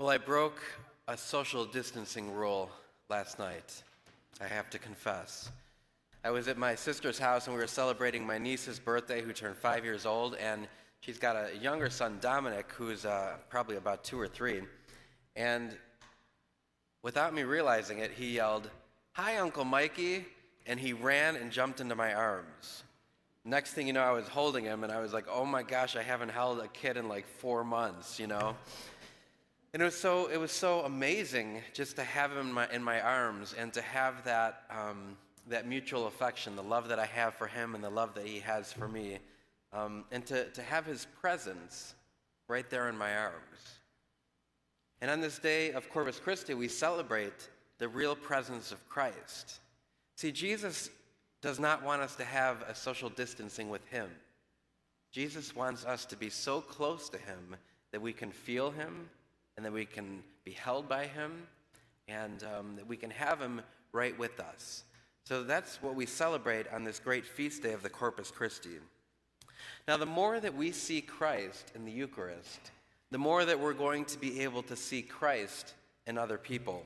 Well, I broke a social distancing rule last night, I have to confess. I was at my sister's house and we were celebrating my niece's birthday, who turned five years old, and she's got a younger son, Dominic, who's uh, probably about two or three. And without me realizing it, he yelled, Hi, Uncle Mikey, and he ran and jumped into my arms. Next thing you know, I was holding him, and I was like, oh my gosh, I haven't held a kid in like four months, you know? And it was so, it was so amazing just to have him in my, in my arms and to have that, um, that mutual affection, the love that I have for him and the love that he has for me, um, and to, to have his presence right there in my arms. And on this day of Corpus Christi, we celebrate the real presence of Christ. See, Jesus does not want us to have a social distancing with him. Jesus wants us to be so close to him that we can feel him and that we can be held by him and um, that we can have him right with us. So that's what we celebrate on this great feast day of the Corpus Christi. Now, the more that we see Christ in the Eucharist, the more that we're going to be able to see Christ in other people.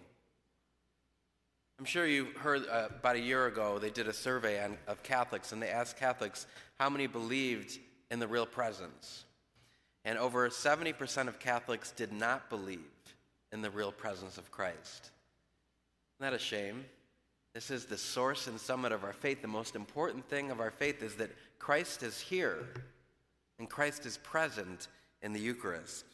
I'm sure you heard uh, about a year ago they did a survey on, of Catholics and they asked Catholics how many believed in the real presence. And over 70% of Catholics did not believe in the real presence of Christ. Isn't that a shame? This is the source and summit of our faith. The most important thing of our faith is that Christ is here and Christ is present in the Eucharist.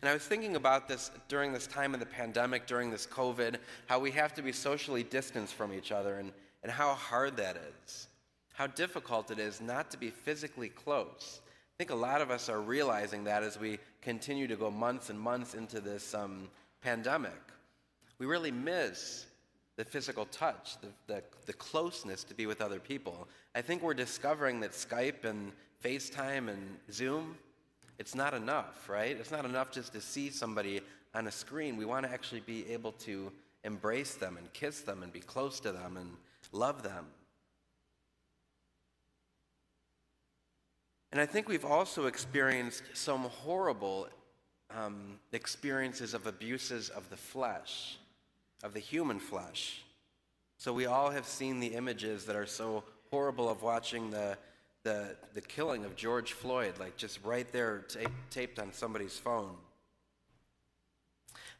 And I was thinking about this during this time of the pandemic, during this COVID, how we have to be socially distanced from each other and, and how hard that is. How difficult it is not to be physically close. I think a lot of us are realizing that as we continue to go months and months into this um, pandemic. We really miss the physical touch, the, the, the closeness to be with other people. I think we're discovering that Skype and FaceTime and Zoom it's not enough, right? It's not enough just to see somebody on a screen. We want to actually be able to embrace them and kiss them and be close to them and love them. And I think we've also experienced some horrible um, experiences of abuses of the flesh, of the human flesh. So we all have seen the images that are so horrible of watching the the, the killing of George Floyd, like just right there ta- taped on somebody's phone.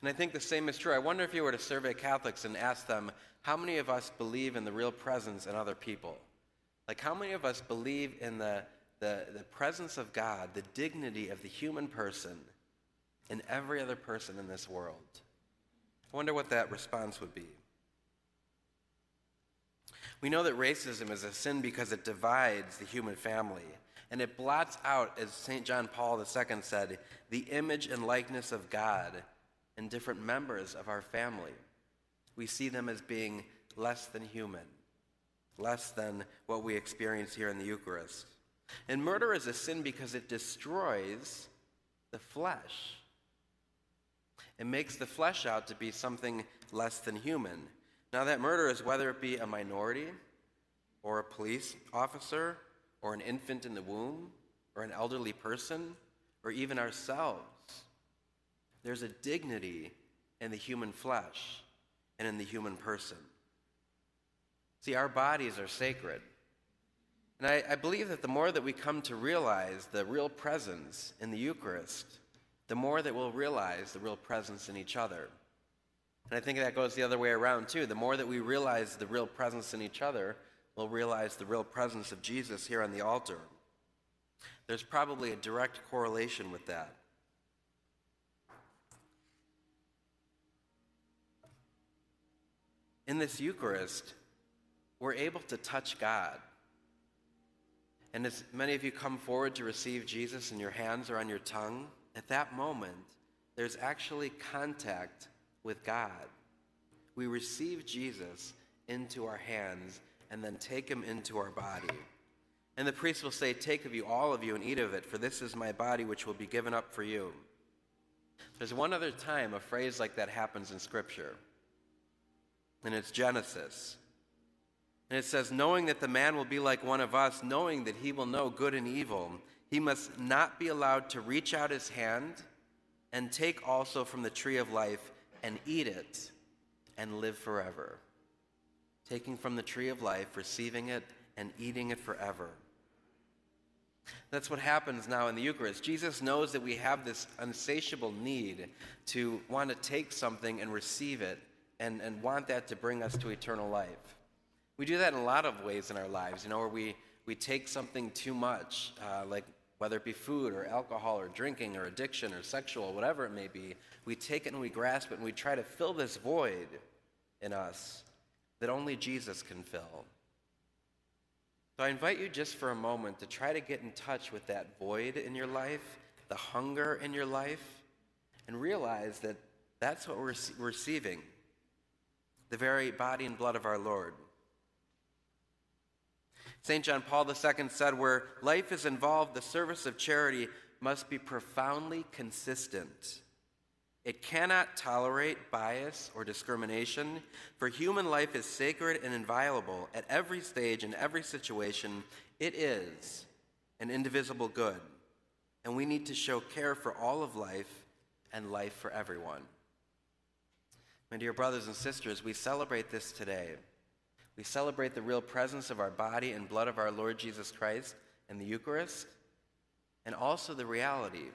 And I think the same is true. I wonder if you were to survey Catholics and ask them, how many of us believe in the real presence in other people? Like, how many of us believe in the, the, the presence of God, the dignity of the human person in every other person in this world? I wonder what that response would be. We know that racism is a sin because it divides the human family and it blots out, as St. John Paul II said, the image and likeness of God in different members of our family. We see them as being less than human, less than what we experience here in the Eucharist. And murder is a sin because it destroys the flesh. It makes the flesh out to be something less than human. Now, that murder is whether it be a minority, or a police officer, or an infant in the womb, or an elderly person, or even ourselves. There's a dignity in the human flesh and in the human person. See, our bodies are sacred. And I, I, believe that the more that we come to realize the real presence in the Eucharist, the more that we'll realize the real presence in each other. And I think that goes the other way around too. The more that we realize the real presence in each other, we'll realize the real presence of Jesus here on the altar. There's probably a direct correlation with that. In this Eucharist, we're able to touch God. And as many of you come forward to receive Jesus in your hands or on your tongue, at that moment, there's actually contact with God. We receive Jesus into our hands and then take him into our body. And the priest will say, Take of you, all of you, and eat of it, for this is my body which will be given up for you. There's one other time a phrase like that happens in Scripture, and it's Genesis. And it says, Knowing that the man will be like one of us, knowing that he will know good and evil, he must not be allowed to reach out his hand and take also from the tree of life and eat it and live forever. Taking from the tree of life, receiving it, and eating it forever. That's what happens now in the Eucharist. Jesus knows that we have this insatiable need to want to take something and receive it and, and want that to bring us to eternal life. We do that in a lot of ways in our lives, you know, where we, we take something too much, uh, like whether it be food or alcohol or drinking or addiction or sexual, whatever it may be, we take it and we grasp it and we try to fill this void in us that only Jesus can fill. So I invite you just for a moment to try to get in touch with that void in your life, the hunger in your life, and realize that that's what we're receiving the very body and blood of our Lord. St. John Paul II said, Where life is involved, the service of charity must be profoundly consistent. It cannot tolerate bias or discrimination, for human life is sacred and inviolable. At every stage, in every situation, it is an indivisible good, and we need to show care for all of life and life for everyone. My dear brothers and sisters, we celebrate this today. We celebrate the real presence of our body and blood of our Lord Jesus Christ in the Eucharist, and also the reality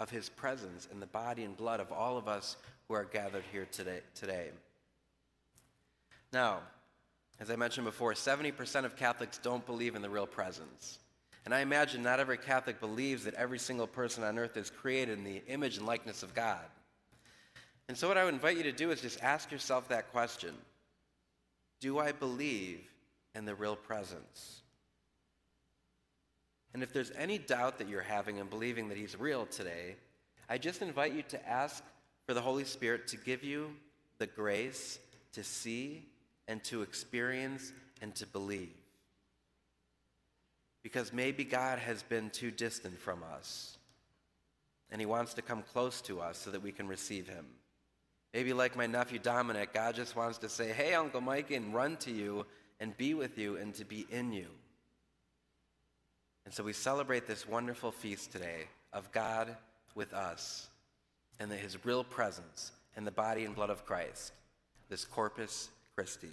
of his presence in the body and blood of all of us who are gathered here today. today. Now, as I mentioned before, 70% of Catholics don't believe in the real presence. And I imagine not every Catholic believes that every single person on earth is created in the image and likeness of God. And so, what I would invite you to do is just ask yourself that question do I believe in the real presence? And if there's any doubt that you're having in believing that He's real today, I just invite you to ask for the Holy Spirit to give you the grace to see and to experience and to believe. Because maybe God has been too distant from us, and He wants to come close to us so that we can receive Him. Maybe like my nephew Dominic, God just wants to say, Hey, Uncle Mike, and run to you and be with you and to be in you. And so we celebrate this wonderful feast today of God with us and his real presence in the body and blood of Christ, this Corpus Christi.